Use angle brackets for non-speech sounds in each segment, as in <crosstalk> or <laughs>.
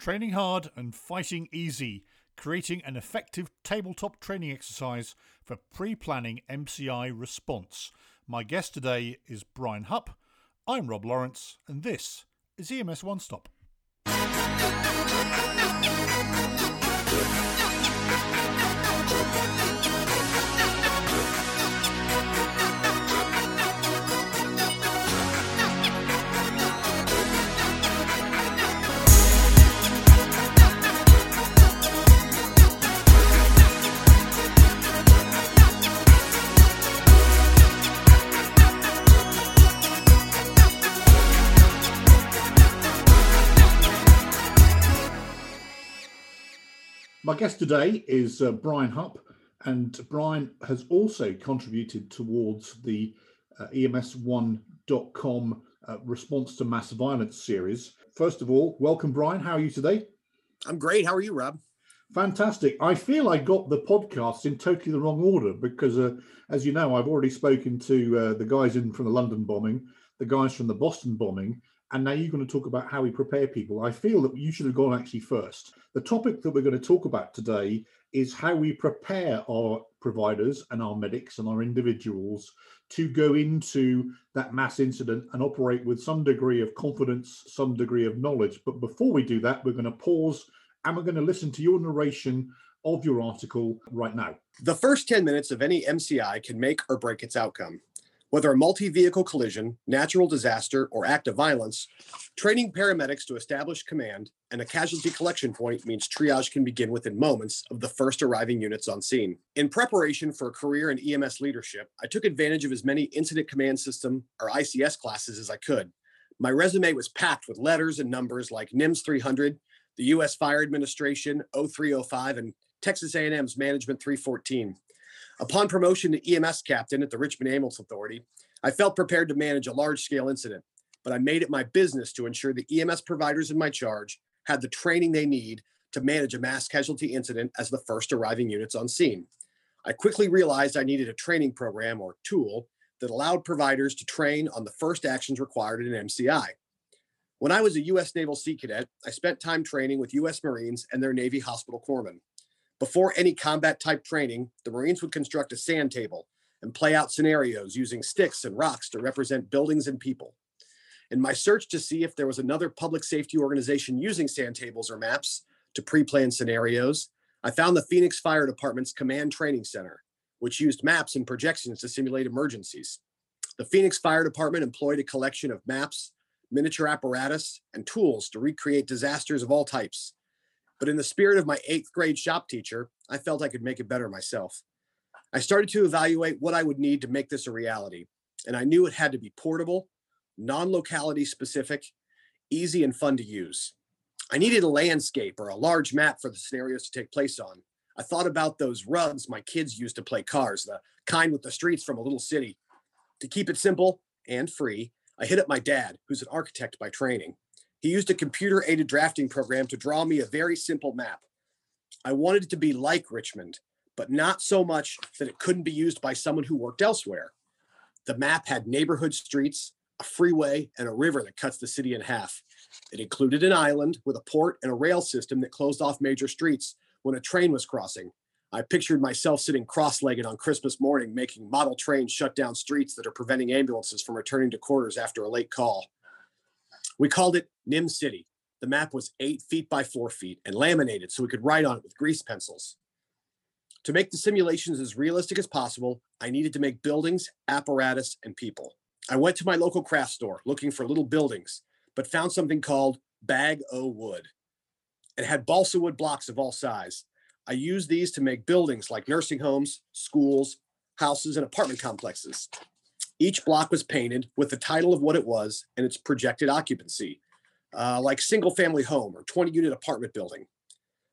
Training hard and fighting easy, creating an effective tabletop training exercise for pre planning MCI response. My guest today is Brian Hupp. I'm Rob Lawrence, and this is EMS One Stop. My guest today is uh, Brian Hupp, and Brian has also contributed towards the uh, EMS1.com uh, response to mass violence series. First of all, welcome, Brian. How are you today? I'm great. How are you, Rob? Fantastic. I feel I got the podcast in totally the wrong order because, uh, as you know, I've already spoken to uh, the guys in from the London bombing, the guys from the Boston bombing, and now you're going to talk about how we prepare people. I feel that you should have gone actually first. The topic that we're going to talk about today is how we prepare our providers and our medics and our individuals to go into that mass incident and operate with some degree of confidence, some degree of knowledge. But before we do that, we're going to pause and we're going to listen to your narration of your article right now. The first 10 minutes of any MCI can make or break its outcome. Whether a multi vehicle collision, natural disaster, or act of violence, training paramedics to establish command and a casualty collection point means triage can begin within moments of the first arriving units on scene. In preparation for a career in EMS leadership, I took advantage of as many incident command system or ICS classes as I could. My resume was packed with letters and numbers like NIMS 300, the U.S. Fire Administration 0305, and Texas A&M's Management 314. Upon promotion to EMS captain at the Richmond Ambulance Authority, I felt prepared to manage a large scale incident, but I made it my business to ensure the EMS providers in my charge had the training they need to manage a mass casualty incident as the first arriving units on scene. I quickly realized I needed a training program or tool that allowed providers to train on the first actions required in an MCI. When I was a U.S. Naval Sea Cadet, I spent time training with U.S. Marines and their Navy hospital corpsmen. Before any combat type training, the Marines would construct a sand table and play out scenarios using sticks and rocks to represent buildings and people. In my search to see if there was another public safety organization using sand tables or maps to pre plan scenarios, I found the Phoenix Fire Department's Command Training Center, which used maps and projections to simulate emergencies. The Phoenix Fire Department employed a collection of maps, miniature apparatus, and tools to recreate disasters of all types, but in the spirit of my eighth grade shop teacher, I felt I could make it better myself. I started to evaluate what I would need to make this a reality, and I knew it had to be portable, non locality specific, easy, and fun to use. I needed a landscape or a large map for the scenarios to take place on. I thought about those rugs my kids used to play cars, the kind with the streets from a little city. To keep it simple and free, I hit up my dad, who's an architect by training. He used a computer aided drafting program to draw me a very simple map. I wanted it to be like Richmond, but not so much that it couldn't be used by someone who worked elsewhere. The map had neighborhood streets, a freeway, and a river that cuts the city in half. It included an island with a port and a rail system that closed off major streets when a train was crossing. I pictured myself sitting cross legged on Christmas morning, making model trains shut down streets that are preventing ambulances from returning to quarters after a late call. We called it Nim City. The map was eight feet by four feet and laminated so we could write on it with grease pencils. To make the simulations as realistic as possible, I needed to make buildings, apparatus, and people. I went to my local craft store looking for little buildings, but found something called Bag O Wood. It had balsa wood blocks of all size. I used these to make buildings like nursing homes, schools, houses, and apartment complexes. Each block was painted with the title of what it was and its projected occupancy, uh, like single family home or 20 unit apartment building.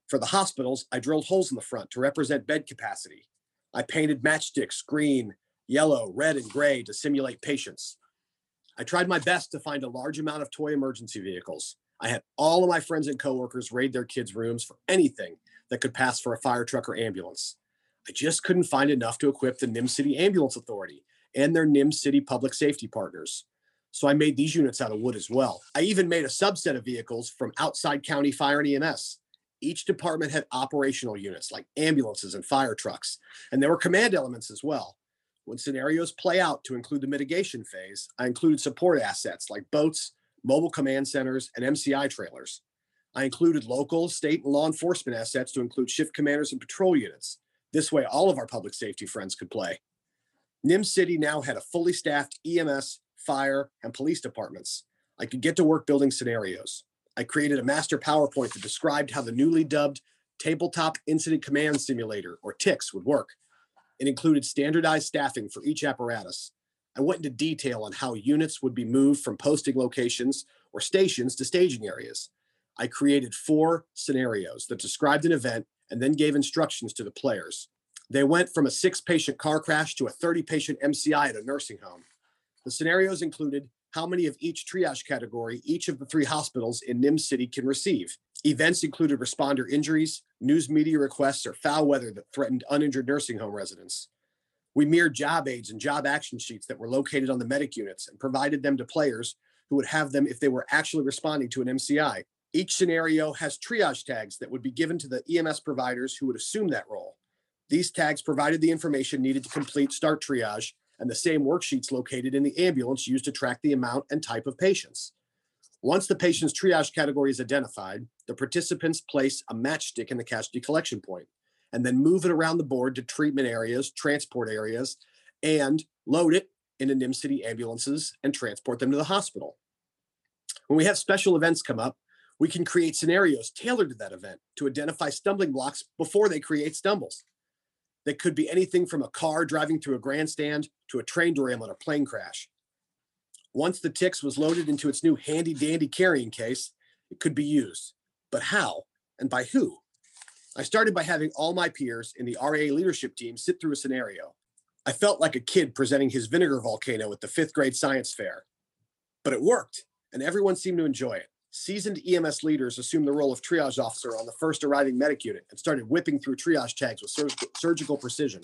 For the hospitals, I drilled holes in the front to represent bed capacity. I painted matchsticks green, yellow, red, and gray to simulate patients. I tried my best to find a large amount of toy emergency vehicles. I had all of my friends and coworkers raid their kids' rooms for anything that could pass for a fire truck or ambulance. I just couldn't find enough to equip the Nim City Ambulance Authority and their NIM City public safety partners. So I made these units out of wood as well. I even made a subset of vehicles from outside county fire and EMS. Each department had operational units like ambulances and fire trucks, and there were command elements as well. When scenarios play out to include the mitigation phase, I included support assets like boats, mobile command centers, and MCI trailers. I included local, state, and law enforcement assets to include shift commanders and patrol units. This way, all of our public safety friends could play. NIM City now had a fully staffed EMS, fire, and police departments. I could get to work building scenarios. I created a master PowerPoint that described how the newly dubbed Tabletop Incident Command Simulator, or TICS, would work. It included standardized staffing for each apparatus. I went into detail on how units would be moved from posting locations or stations to staging areas. I created four scenarios that described an event and then gave instructions to the players. They went from a six patient car crash to a 30 patient MCI at a nursing home. The scenarios included how many of each triage category each of the three hospitals in NIM City can receive. Events included responder injuries, news media requests, or foul weather that threatened uninjured nursing home residents. We mirrored job aids and job action sheets that were located on the medic units and provided them to players who would have them if they were actually responding to an MCI. Each scenario has triage tags that would be given to the EMS providers who would assume that role. These tags provided the information needed to complete START triage and the same worksheets located in the ambulance used to track the amount and type of patients. Once the patient's triage category is identified, the participants place a matchstick in the casualty collection point and then move it around the board to treatment areas, transport areas, and load it into NIM City ambulances and transport them to the hospital. When we have special events come up, we can create scenarios tailored to that event to identify stumbling blocks before they create stumbles. That could be anything from a car driving through a grandstand to a train derailment or plane crash. Once the TICS was loaded into its new handy dandy carrying case, it could be used. But how and by who? I started by having all my peers in the RA leadership team sit through a scenario. I felt like a kid presenting his vinegar volcano at the fifth grade science fair. But it worked, and everyone seemed to enjoy it. Seasoned EMS leaders assumed the role of triage officer on the first arriving medic unit and started whipping through triage tags with surg- surgical precision.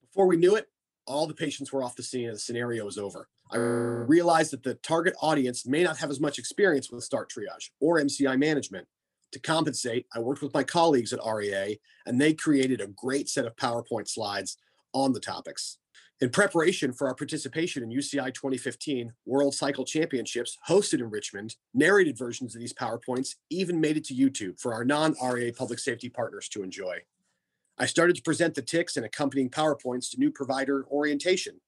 Before we knew it, all the patients were off the scene and the scenario was over. I realized that the target audience may not have as much experience with START triage or MCI management. To compensate, I worked with my colleagues at REA and they created a great set of PowerPoint slides on the topics. In preparation for our participation in UCI 2015 World Cycle Championships hosted in Richmond, narrated versions of these PowerPoints even made it to YouTube for our non REA public safety partners to enjoy. I started to present the TICS and accompanying PowerPoints to new provider orientation.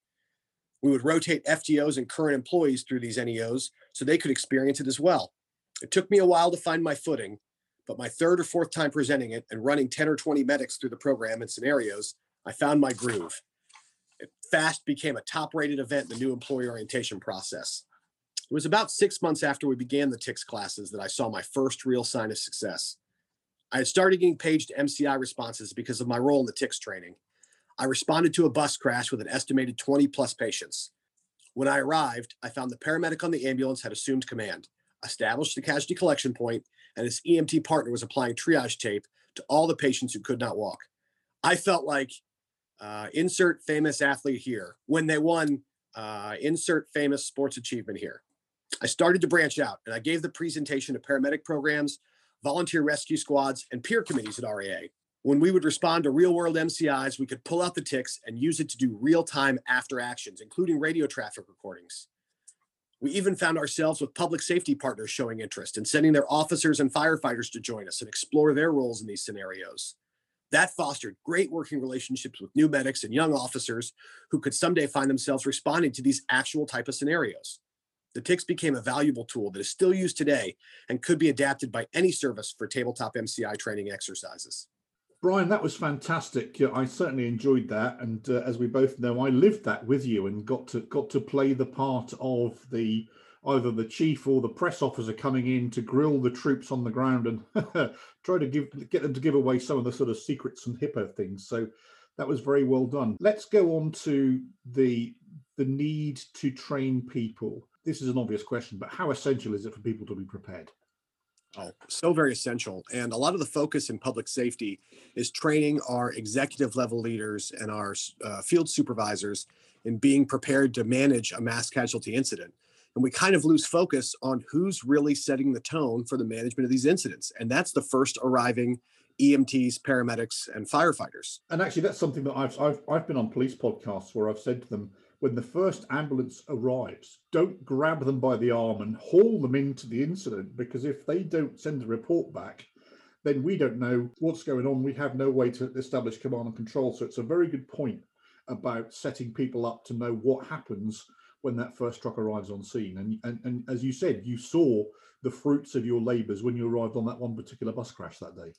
We would rotate FTOs and current employees through these NEOs so they could experience it as well. It took me a while to find my footing, but my third or fourth time presenting it and running 10 or 20 medics through the program and scenarios, I found my groove. Fast became a top rated event in the new employee orientation process. It was about six months after we began the TICS classes that I saw my first real sign of success. I had started getting paged MCI responses because of my role in the TICS training. I responded to a bus crash with an estimated 20 plus patients. When I arrived, I found the paramedic on the ambulance had assumed command, established the casualty collection point, and his EMT partner was applying triage tape to all the patients who could not walk. I felt like uh, insert famous athlete here when they won uh, insert famous sports achievement here. I started to branch out and I gave the presentation to paramedic programs, volunteer rescue squads, and peer committees at REA. When we would respond to real world MCIs, we could pull out the TICS and use it to do real time after actions, including radio traffic recordings. We even found ourselves with public safety partners showing interest and sending their officers and firefighters to join us and explore their roles in these scenarios. That fostered great working relationships with new medics and young officers who could someday find themselves responding to these actual type of scenarios. The TICS became a valuable tool that is still used today and could be adapted by any service for tabletop MCI training exercises. Brian, that was fantastic. I certainly enjoyed that, and uh, as we both know, I lived that with you and got to got to play the part of the either the chief or the press officer coming in to grill the troops on the ground and <laughs> try to give get them to give away some of the sort of secrets and HIPAA things. So that was very well done. Let's go on to the the need to train people. This is an obvious question, but how essential is it for people to be prepared? Oh, so very essential. And a lot of the focus in public safety is training our executive level leaders and our uh, field supervisors in being prepared to manage a mass casualty incident and we kind of lose focus on who's really setting the tone for the management of these incidents. And that's the first arriving EMTs, paramedics, and firefighters. And actually, that's something that I've, I've, I've been on police podcasts where I've said to them, when the first ambulance arrives, don't grab them by the arm and haul them into the incident because if they don't send a report back, then we don't know what's going on. We have no way to establish command and control. So it's a very good point about setting people up to know what happens when that first truck arrives on scene. And, and, and as you said, you saw the fruits of your labors when you arrived on that one particular bus crash that day.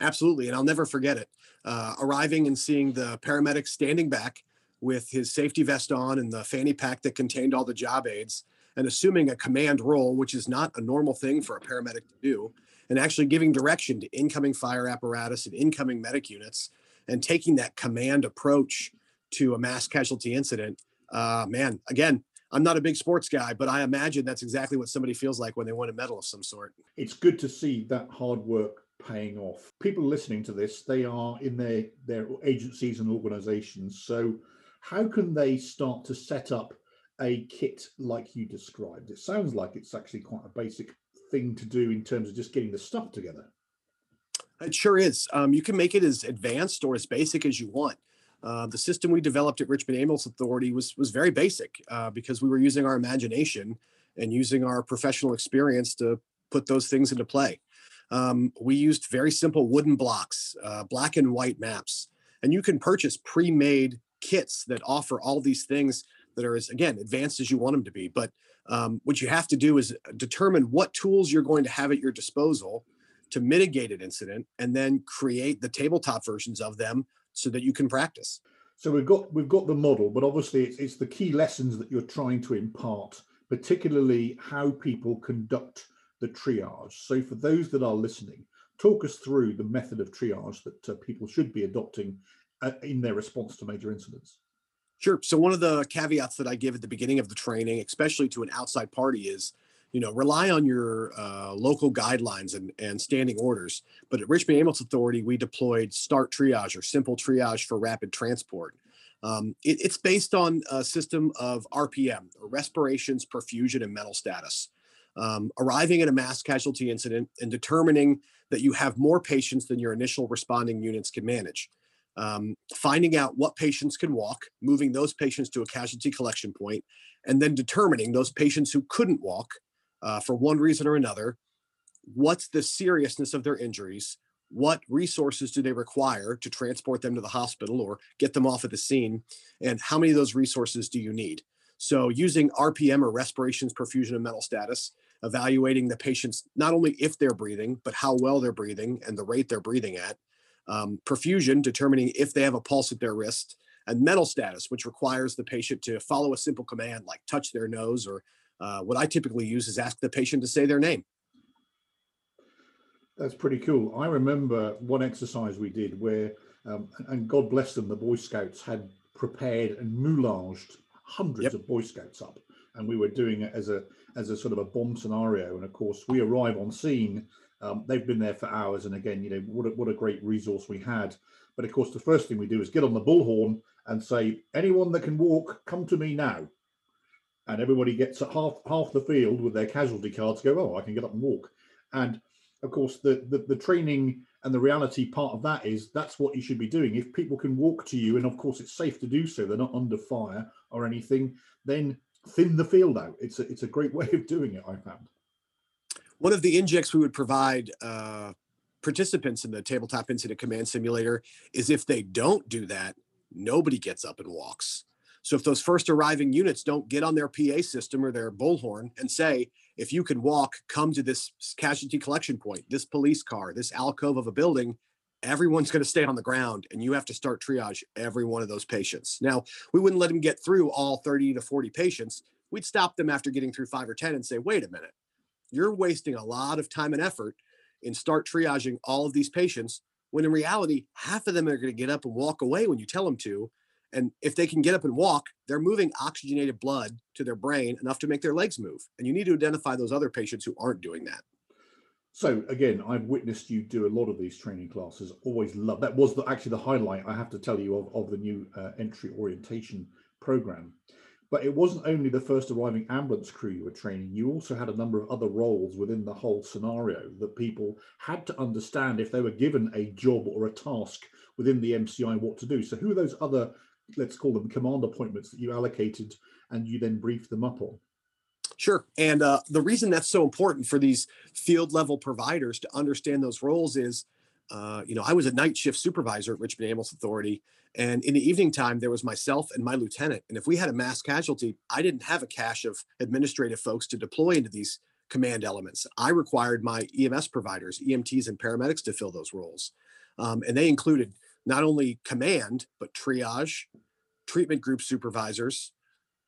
Absolutely. And I'll never forget it. Uh, arriving and seeing the paramedic standing back with his safety vest on and the fanny pack that contained all the job aids and assuming a command role, which is not a normal thing for a paramedic to do, and actually giving direction to incoming fire apparatus and incoming medic units and taking that command approach to a mass casualty incident uh, man, again, I'm not a big sports guy, but I imagine that's exactly what somebody feels like when they win a medal of some sort. It's good to see that hard work paying off. People listening to this, they are in their their agencies and organizations. So how can they start to set up a kit like you described? It sounds like it's actually quite a basic thing to do in terms of just getting the stuff together. It sure is. Um, you can make it as advanced or as basic as you want. Uh, the system we developed at Richmond Ambulance Authority was was very basic uh, because we were using our imagination and using our professional experience to put those things into play. Um, we used very simple wooden blocks, uh, black and white maps, and you can purchase pre-made kits that offer all these things that are as again advanced as you want them to be. But um, what you have to do is determine what tools you're going to have at your disposal to mitigate an incident, and then create the tabletop versions of them so that you can practice. So we've got we've got the model, but obviously it's, it's the key lessons that you're trying to impart, particularly how people conduct the triage. So for those that are listening, talk us through the method of triage that uh, people should be adopting uh, in their response to major incidents. Sure. So one of the caveats that I give at the beginning of the training, especially to an outside party, is you know, rely on your uh, local guidelines and, and standing orders. But at Richmond Ambulance Authority, we deployed START triage or simple triage for rapid transport. Um, it, it's based on a system of RPM, or respirations, perfusion, and mental status. Um, arriving at a mass casualty incident and determining that you have more patients than your initial responding units can manage. Um, finding out what patients can walk, moving those patients to a casualty collection point, and then determining those patients who couldn't walk uh, for one reason or another. What's the seriousness of their injuries? What resources do they require to transport them to the hospital or get them off at the scene? And how many of those resources do you need? So, using RPM or respirations, perfusion, and mental status, evaluating the patients not only if they're breathing, but how well they're breathing and the rate they're breathing at. Um, perfusion, determining if they have a pulse at their wrist, and mental status, which requires the patient to follow a simple command like touch their nose or uh, what I typically use is ask the patient to say their name. That's pretty cool. I remember one exercise we did where, um, and God bless them, the Boy Scouts had prepared and moulaged hundreds yep. of Boy Scouts up, and we were doing it as a as a sort of a bomb scenario. And of course, we arrive on scene. Um, they've been there for hours, and again, you know, what a, what a great resource we had. But of course, the first thing we do is get on the bullhorn and say, "Anyone that can walk, come to me now." And everybody gets half half the field with their casualty cards go oh i can get up and walk. And of course the, the, the training and the reality part of that is that's what you should be doing. If people can walk to you and of course it's safe to do so they're not under fire or anything then thin the field out. It's a, it's a great <laughs> way of doing it i found. One of the injects we would provide uh, participants in the tabletop incident command simulator is if they don't do that nobody gets up and walks so if those first arriving units don't get on their PA system or their bullhorn and say, if you can walk, come to this casualty collection point, this police car, this alcove of a building, everyone's going to stay on the ground and you have to start triage every one of those patients. Now, we wouldn't let them get through all 30 to 40 patients. We'd stop them after getting through five or 10 and say, wait a minute, you're wasting a lot of time and effort in start triaging all of these patients when in reality, half of them are going to get up and walk away when you tell them to and if they can get up and walk, they're moving oxygenated blood to their brain enough to make their legs move. And you need to identify those other patients who aren't doing that. So again, I've witnessed you do a lot of these training classes. Always love that was the, actually the highlight I have to tell you of, of the new uh, entry orientation program. But it wasn't only the first arriving ambulance crew you were training, you also had a number of other roles within the whole scenario that people had to understand if they were given a job or a task within the MCI what to do. So, who are those other, let's call them command appointments that you allocated and you then briefed them up on? Sure. And uh, the reason that's so important for these field level providers to understand those roles is, uh, you know, I was a night shift supervisor at Richmond Ambulance Authority. And in the evening time, there was myself and my lieutenant. And if we had a mass casualty, I didn't have a cache of administrative folks to deploy into these command elements. I required my EMS providers, EMTs, and paramedics to fill those roles. Um, and they included not only command, but triage, treatment group supervisors,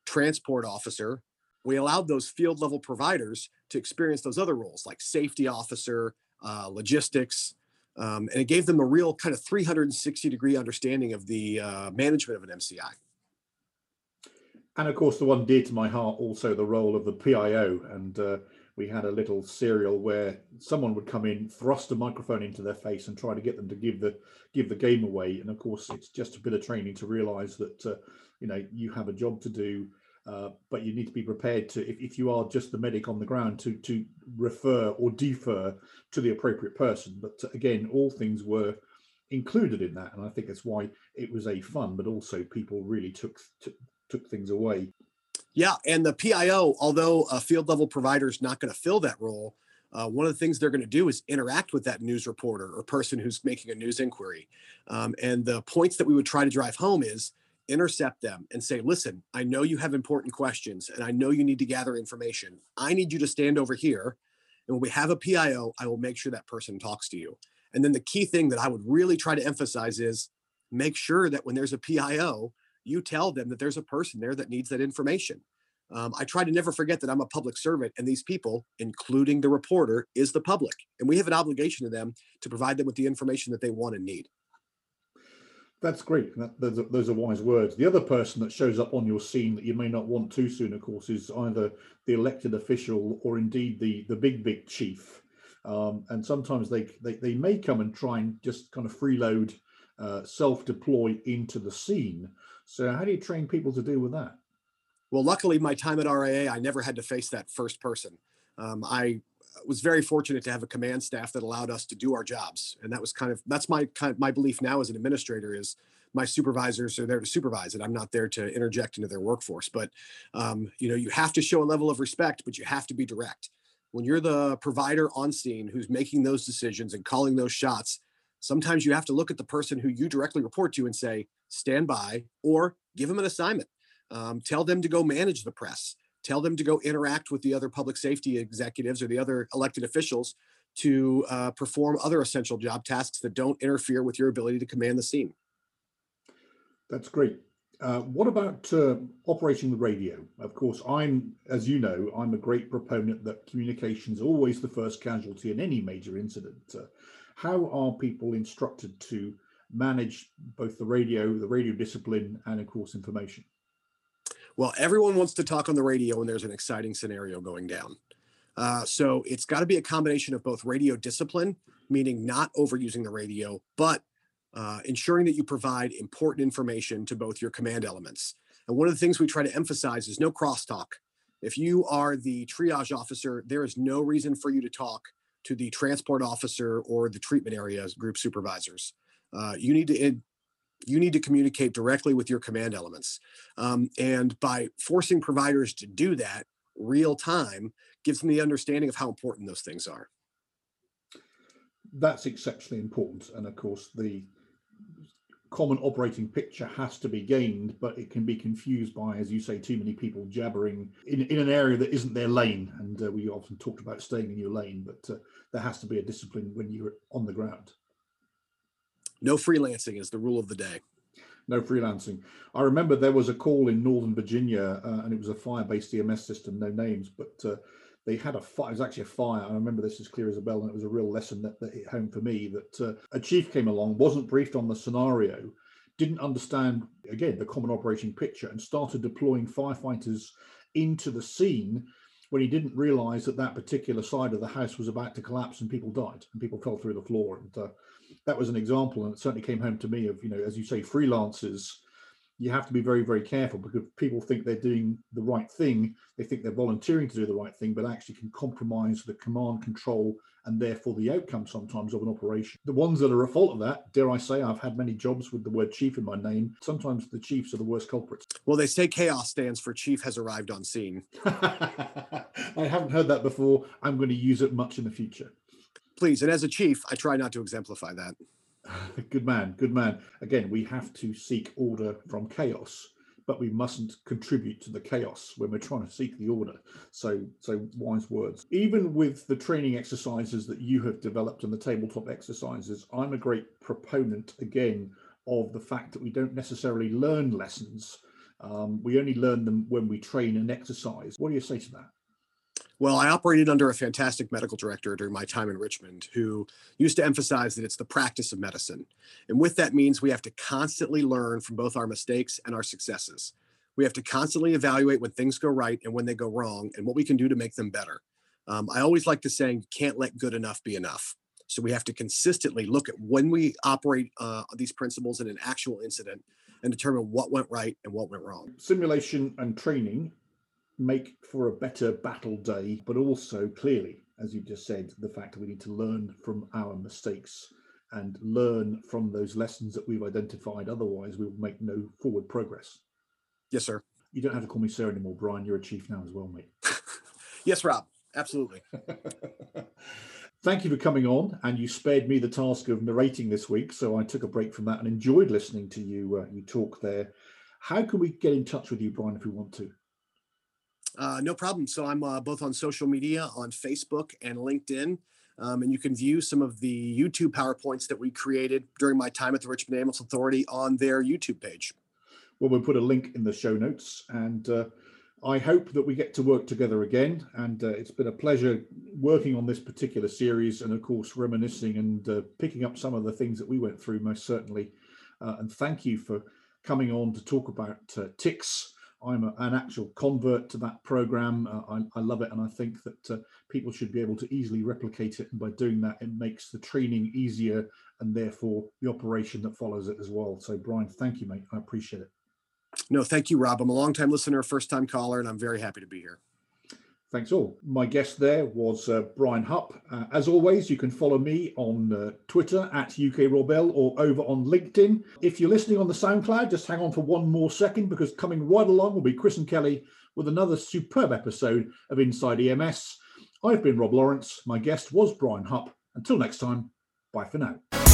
transport officer, we allowed those field level providers to experience those other roles like safety officer, uh, logistics, um, and it gave them a real kind of 360 degree understanding of the uh, management of an MCI. And of course, the one dear to my heart, also the role of the PIO. And uh, we had a little serial where someone would come in, thrust a microphone into their face, and try to get them to give the give the game away. And of course, it's just a bit of training to realise that uh, you know you have a job to do uh, but you need to be prepared to, if, if you are just the medic on the ground, to to refer or defer to the appropriate person. But again, all things were included in that, and I think that's why it was a fun, but also people really took took, took things away. Yeah, and the PIO, although a field level provider is not going to fill that role, uh, one of the things they're going to do is interact with that news reporter or person who's making a news inquiry. Um, and the points that we would try to drive home is intercept them and say, listen, I know you have important questions and I know you need to gather information. I need you to stand over here. And when we have a PIO, I will make sure that person talks to you. And then the key thing that I would really try to emphasize is make sure that when there's a PIO, you tell them that there's a person there that needs that information. Um, I try to never forget that I'm a public servant, and these people, including the reporter, is the public. And we have an obligation to them to provide them with the information that they want and need. That's great. That, those, are, those, are, wise words. The other person that shows up on your scene that you may not want too soon, of course, is either the elected official or indeed the the big big chief. Um, and sometimes they, they they may come and try and just kind of freeload, uh, self deploy into the scene. So how do you train people to deal with that? Well, luckily, my time at RIA, I never had to face that first person. Um, I was very fortunate to have a command staff that allowed us to do our jobs, and that was kind of that's my kind of my belief now as an administrator is my supervisors are there to supervise and i'm not there to interject into their workforce but um, you know you have to show a level of respect but you have to be direct when you're the provider on scene who's making those decisions and calling those shots sometimes you have to look at the person who you directly report to and say stand by or give them an assignment um, tell them to go manage the press tell them to go interact with the other public safety executives or the other elected officials to uh, perform other essential job tasks that don't interfere with your ability to command the scene. That's great. Uh, what about uh, operating the radio? Of course, I'm, as you know, I'm a great proponent that communication is always the first casualty in any major incident. Uh, how are people instructed to manage both the radio, the radio discipline, and of course, information? Well, everyone wants to talk on the radio when there's an exciting scenario going down. Uh, so it's got to be a combination of both radio discipline, meaning not overusing the radio, but uh, ensuring that you provide important information to both your command elements. And one of the things we try to emphasize is no crosstalk. If you are the triage officer, there is no reason for you to talk to the transport officer or the treatment areas group supervisors. Uh, you need to you need to communicate directly with your command elements. Um, and by forcing providers to do that real time gives them the understanding of how important those things are. That's exceptionally important. And of course, the common operating picture has to be gained, but it can be confused by, as you say, too many people jabbering in, in an area that isn't their lane. And uh, we often talked about staying in your lane, but uh, there has to be a discipline when you're on the ground. No freelancing is the rule of the day. No freelancing. I remember there was a call in Northern Virginia, uh, and it was a fire-based EMS system, no names, but uh, they had a fire. It was actually a fire. I remember this as clear as a bell, and it was a real lesson that, that hit home for me. That uh, a chief came along, wasn't briefed on the scenario, didn't understand again the common operating picture, and started deploying firefighters into the scene when he didn't realize that that particular side of the house was about to collapse and people died and people fell through the floor and uh, that was an example, and it certainly came home to me of you know, as you say, freelancers you have to be very, very careful because people think they're doing the right thing. They think they're volunteering to do the right thing, but actually can compromise the command control and therefore the outcome sometimes of an operation. The ones that are at fault of that, dare I say, I've had many jobs with the word chief in my name. Sometimes the chiefs are the worst culprits. Well, they say chaos stands for chief has arrived on scene. <laughs> I haven't heard that before. I'm going to use it much in the future. Please. And as a chief, I try not to exemplify that. <laughs> good man, good man. Again, we have to seek order from chaos but we mustn't contribute to the chaos when we're trying to seek the order. So, so wise words. Even with the training exercises that you have developed and the tabletop exercises, I'm a great proponent again of the fact that we don't necessarily learn lessons. Um, we only learn them when we train and exercise. What do you say to that? Well, I operated under a fantastic medical director during my time in Richmond who used to emphasize that it's the practice of medicine. And with that means we have to constantly learn from both our mistakes and our successes. We have to constantly evaluate when things go right and when they go wrong and what we can do to make them better. Um, I always like to say, can't let good enough be enough. So we have to consistently look at when we operate uh, these principles in an actual incident and determine what went right and what went wrong. Simulation and training make for a better battle day, but also clearly, as you just said, the fact that we need to learn from our mistakes and learn from those lessons that we've identified. Otherwise, we will make no forward progress. Yes, sir. You don't have to call me sir anymore, Brian. You're a chief now as well, mate. <laughs> yes, Rob. Absolutely. <laughs> Thank you for coming on, and you spared me the task of narrating this week. So I took a break from that and enjoyed listening to you. Uh, you talk there. How can we get in touch with you, Brian, if we want to? Uh, no problem. So I'm uh, both on social media on Facebook and LinkedIn. Um, and you can view some of the YouTube PowerPoints that we created during my time at the Richmond Ambulance Authority on their YouTube page. Well, we'll put a link in the show notes. And uh, I hope that we get to work together again. And uh, it's been a pleasure working on this particular series and, of course, reminiscing and uh, picking up some of the things that we went through, most certainly. And thank you for coming on to talk about TICS I'm a, an actual convert to that program. Uh, I, I, love it, and I think that uh, people should be able to easily replicate it. And by doing that, it makes the training easier, and therefore the operation that follows it as well. So, Brian, thank you, mate. I appreciate it. No, thank you, Rob. I'm a long-time listener, first-time caller, and I'm very happy to be here. Thanks all. My guest there was uh, Brian Hupp. Uh, as always, you can follow me on uh, Twitter at UK Robel or over on LinkedIn. If you're listening on the SoundCloud, just hang on for one more second because coming right along will be Chris and Kelly with another superb episode of Inside EMS. I've been Rob Lawrence. My guest was Brian Hupp. Until next time, bye for now.